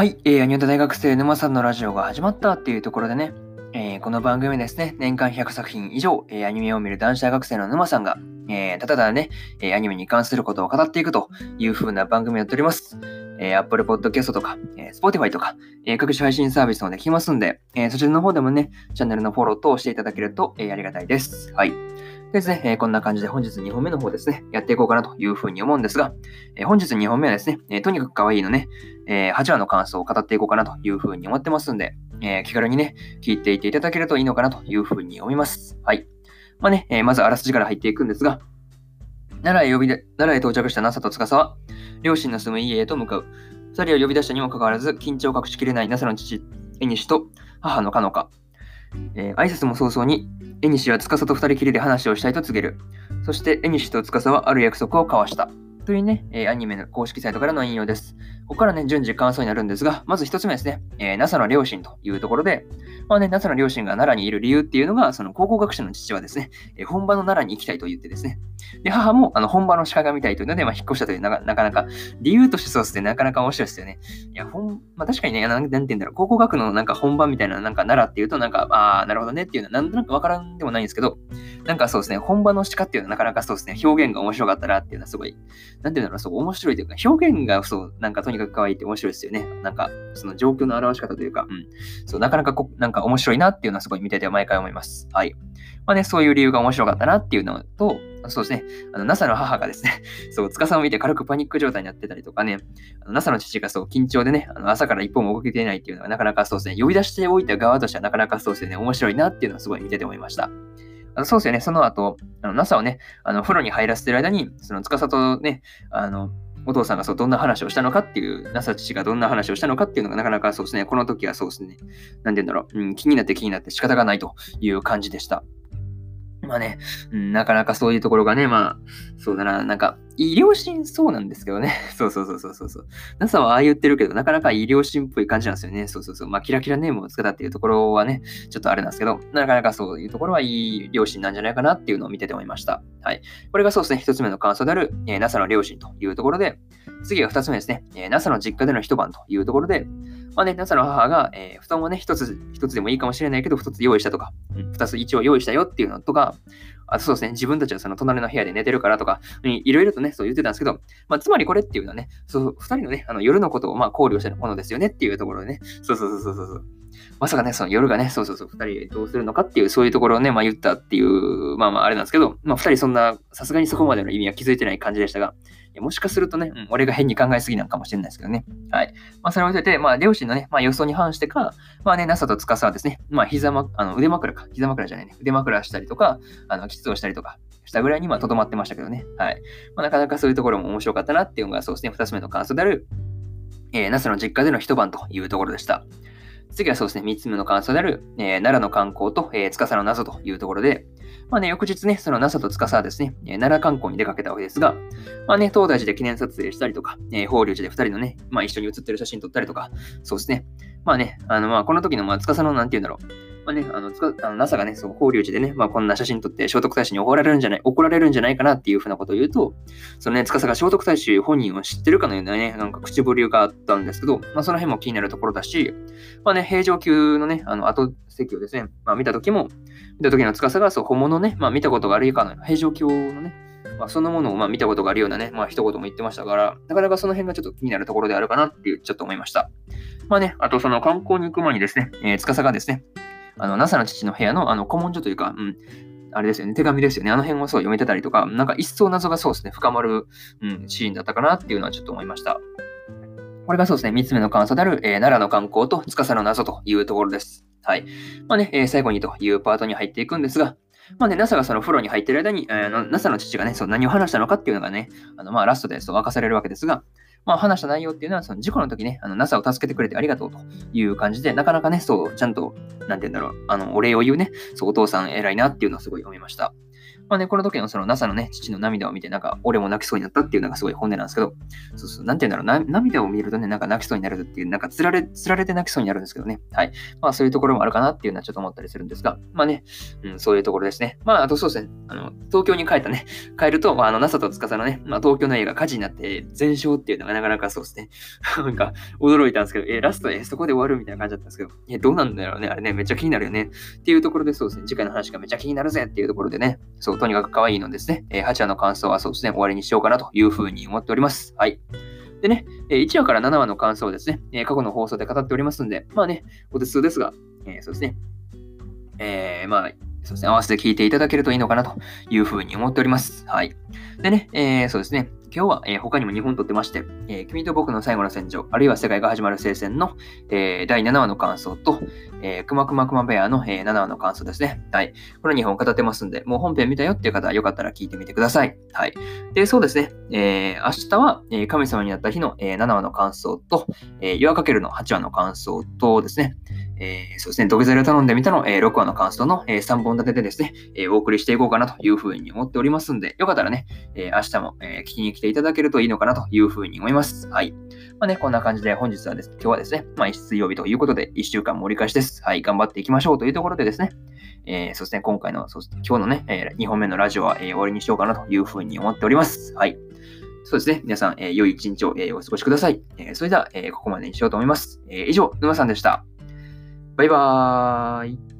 はい、えー、アニメ大学生沼さんのラジオが始まったっていうところでね、えー、この番組ですね、年間100作品以上、えー、アニメを見る男子大学生の沼さんが、えー、ただただね、えアニメに関することを語っていくという風な番組をやっております。え Apple Podcast とか、え Spotify とか、え各種配信サービスのできますんで、えそちらの方でもね、チャンネルのフォローとしていただけると、えありがたいです。はい。ですね、えー、こんな感じで本日2本目の方ですね、やっていこうかなというふうに思うんですが、えー、本日2本目はですね、えー、とにかく可愛いのね、え8話の感想を語っていこうかなというふうに思ってますんで、え気軽にね、聞いていていただけるといいのかなというふうに思います。はい。まあね、えまずあらすじから入っていくんですが、奈良へ呼びで、奈良へ到着した NASA と司は、両親の住む家へと向かう。二人を呼び出したにもかかわらず、緊張を隠しきれない NASA の父、絵西と母のかのか。えー、挨拶も早々に、絵西は司と二人きりで話をしたいと告げる。そして、絵西と司はある約束を交わした。というね、えー、アニメの公式サイトからの引用です。ここからね、順次感想になるんですが、まず一つ目ですね、えー、NASA の両親というところで、まあね、NASA の両親が奈良にいる理由っていうのが、その考古学者の父はですね、えー、本場の奈良に行きたいと言ってですね、で、母もあの本場の鹿が見たいというので、まあ、引っ越したというなかなかなか、理由としてそうですね、なかなか面白いですよね。いや、ほん、まあ、確かにね、なんて言うんだろう、考古学のなんか本場みたいな、なんか奈良っていうと、なんか、ああ、なるほどねっていうのは、なんとなくわからんでもないんですけど、なんかそうですね、本場の鹿っていうのはなかなかそうですね、表現が面白かったなっていうのはすごい、なんて言うんだろう、そう、面白いというか、表現がそう、なんかとにかく可愛いって面白いですよね。なんか、その状況の表し方というか、うん。そう、なかなかこ、なんか面白いなっていうのはすごい見てて毎回思います。はい。まあね、そういう理由が面白かったなっていうのと、そうですね、あの NASA の母がですね、そう、司を見て軽くパニック状態になってたりとかね、あの NASA の父がそう、緊張でね、あの朝から一歩も動けていないっていうのはなかなかそうですね、呼び出しておいた側としてはなかなかそうですね、面白いなっていうのはすごい見てて思いました。あのそうですよね、その後、あの NASA をね、あの風呂に入らせてる間に、その司とね、あの、お父さんがそうどんな話をしたのかっていう、ナサ父がどんな話をしたのかっていうのがなかなかそうですね、この時はそうですね、なんて言うんだろう、うん、気になって気になって仕方がないという感じでした。まあね、うん、なかなかそういうところがね、まあ、そうだな、なんか、医療心そうなんですけどね。そうそうそうそうそうそう。NASA はああ言ってるけど、なかなか医療心っぽい感じなんですよね。そうそうそう。まあ、キラキラネームをつけたっていうところはね、ちょっとあれなんですけど、なかなかそういうところはいい両親なんじゃないかなっていうのを見てて思いました。はい。これがそうですね、一つ目の感想である、えー、NASA の両親というところで、次が二つ目ですね、えー、NASA の実家での一晩というところで、まあね、NASA の母が、えー、布団をね、一つ、一つでもいいかもしれないけど、二つ用意したとか、二つ一応用意したよっていうのとか、あそうですね、自分たちはその隣の部屋で寝てるからとか、いろいろとね、そう言ってたんですけど、まあ、つまりこれっていうのはね、そう、二人のね、あの夜のことをまあ考慮したものですよねっていうところでね、そうそうそうそうそう。まさかね、その夜がね、そうそうそう、二人どうするのかっていう、そういうところをね、まあ言ったっていう、まあまああれなんですけど、まあ二人そんな、さすがにそこまでの意味は気づいてない感じでしたが、もしかするとね、うん、俺が変に考えすぎなのかもしれないですけどね。はい。まあ、それを置いてて、まあ、両親のね、まあ、予想に反してか、まあね、NASA と司はですね、まあ、膝ま、あの腕枕か、膝枕じゃないね、腕枕したりとか、あの、キスをしたりとかしたぐらいに、ま、とどまってましたけどね。はい。まあ、なかなかそういうところも面白かったなっていうのが、そうですね、二つ目の感想である、えー、NASA の実家での一晩というところでした。次はそうですね、三つ目の感想である、えー、奈良の観光と、えー、司の謎というところで、まあね、翌日ね、その NASA と司はですね、えー、奈良観光に出かけたわけですが、まあね、東大寺で記念撮影したりとか、えー、法隆寺で二人のね、まあ一緒に写ってる写真撮ったりとか、そうですね。まあね、あのまあこの時のまあ司のなんて言うんだろう、まあね、あの、あの NASA がね、そう、法隆寺でね、まあこんな写真撮って聖徳太子に怒られるんじゃない、怒られるんじゃないかなっていうふうなことを言うと、そのね、司が聖徳太子本人を知ってるかのようなね、なんか口ぶりがあったんですけど、まあその辺も気になるところだし、まあね、平城宮のね、あの、後席をですね、まあ見た時も、見た時の司がそう、本物ね、まあ見たことがあるかのような、平城宮のね、まあ、そのものをまあ見たことがあるようなね、まあ一言も言ってましたから、なかなかその辺がちょっと気になるところであるかなっていう、ちょっと思いました。まあね、あとその観光に行く前にですね、えー、司がですね、あの、NASA の父の部屋のあの古文書というか、うん、あれですよね、手紙ですよね。あの辺をそう読めてたりとか、なんか一層謎がそうですね、深まる、うん、シーンだったかなっていうのはちょっと思いました。これがそうですね、三つ目の感想である、えー、奈良の観光と司の謎というところです。はい。まあね、えー、最後にというパートに入っていくんですが、まあね、NASA がその風呂に入ってる間に、えー、NASA の父がね、そう何を話したのかっていうのがね、あのまあラストでそう明かされるわけですが、まあ、話した内容っていうのは、その事故の時ね、あの NASA を助けてくれてありがとうという感じで、なかなかね、そう、ちゃんと、なんて言うんだろう、あの、お礼を言うね、そう、お父さん偉いなっていうのをすごい思いました。まあね、この時のその NASA のね、父の涙を見て、なんか俺も泣きそうになったっていうのがすごい本音なんですけど、そうそう、なんて言うんだろうな、涙を見るとね、なんか泣きそうになるっていう、なんかつられ、つられて泣きそうになるんですけどね。はい。まあそういうところもあるかなっていうのはちょっと思ったりするんですが、まあね、うん、そういうところですね。まああとそうですね、あの、東京に帰ったね、帰ると、まああの NASA と司のね、まあ東京の映画火事になって全焼っていうのがなかなかそうですね。なんか驚いたんですけど、えラストえそこで終わるみたいな感じだったんですけど、えどうなんだろうね、あれね、めっちゃ気になるよね。っていうところでそうですね、次回の話がめっちゃ気になるぜっていうところでね、そう、とにかく可愛いのですね、え8話の感想はそうですね、終わりにしようかなというふうに思っております。はい。でね、え1話から7話の感想をですね、え過去の放送で語っておりますんで、まあね、お手数ですが、えー、そうですね、えー、まあ、そうですね、合わせて聞いていただけるといいのかなというふうに思っております。はい。でね、えー、そうですね、今日は、えー、他にも2本撮ってまして、えー、君と僕の最後の戦場、あるいは世界が始まる聖戦の、えー、第7話の感想と、えー、くまくまくまベアの、えー、7話の感想ですね。はい。この2本語ってますんで、もう本編見たよっていう方はよかったら聞いてみてください。はい。で、そうですね。えー、明日は、えー、神様になった日の、えー、7話の感想と、えー、岩かけるの8話の感想とですね、えー、そうですね、土下座で頼んでみたの、えー、6話の感想の、えー、3本立てでですね、えー、お送りしていこうかなというふうに思っておりますんで、よかったらね、え、明日も、え、聞きに来ていただけるといいのかなというふうに思います。はい。まあね、こんな感じで本日はです、ね今日はですね、まあ、水曜日ということで、1週間盛り返しです。はい、頑張っていきましょうというところでですね、えー、そして、ね、今回の、そ今日のね、え、2本目のラジオは、え、終わりにしようかなというふうに思っております。はい。そうですね。皆さん、え、良い一日を、え、お過ごしください。え、それでは、え、ここまでにしようと思います。え、以上、沼さんでした。バイバーイ。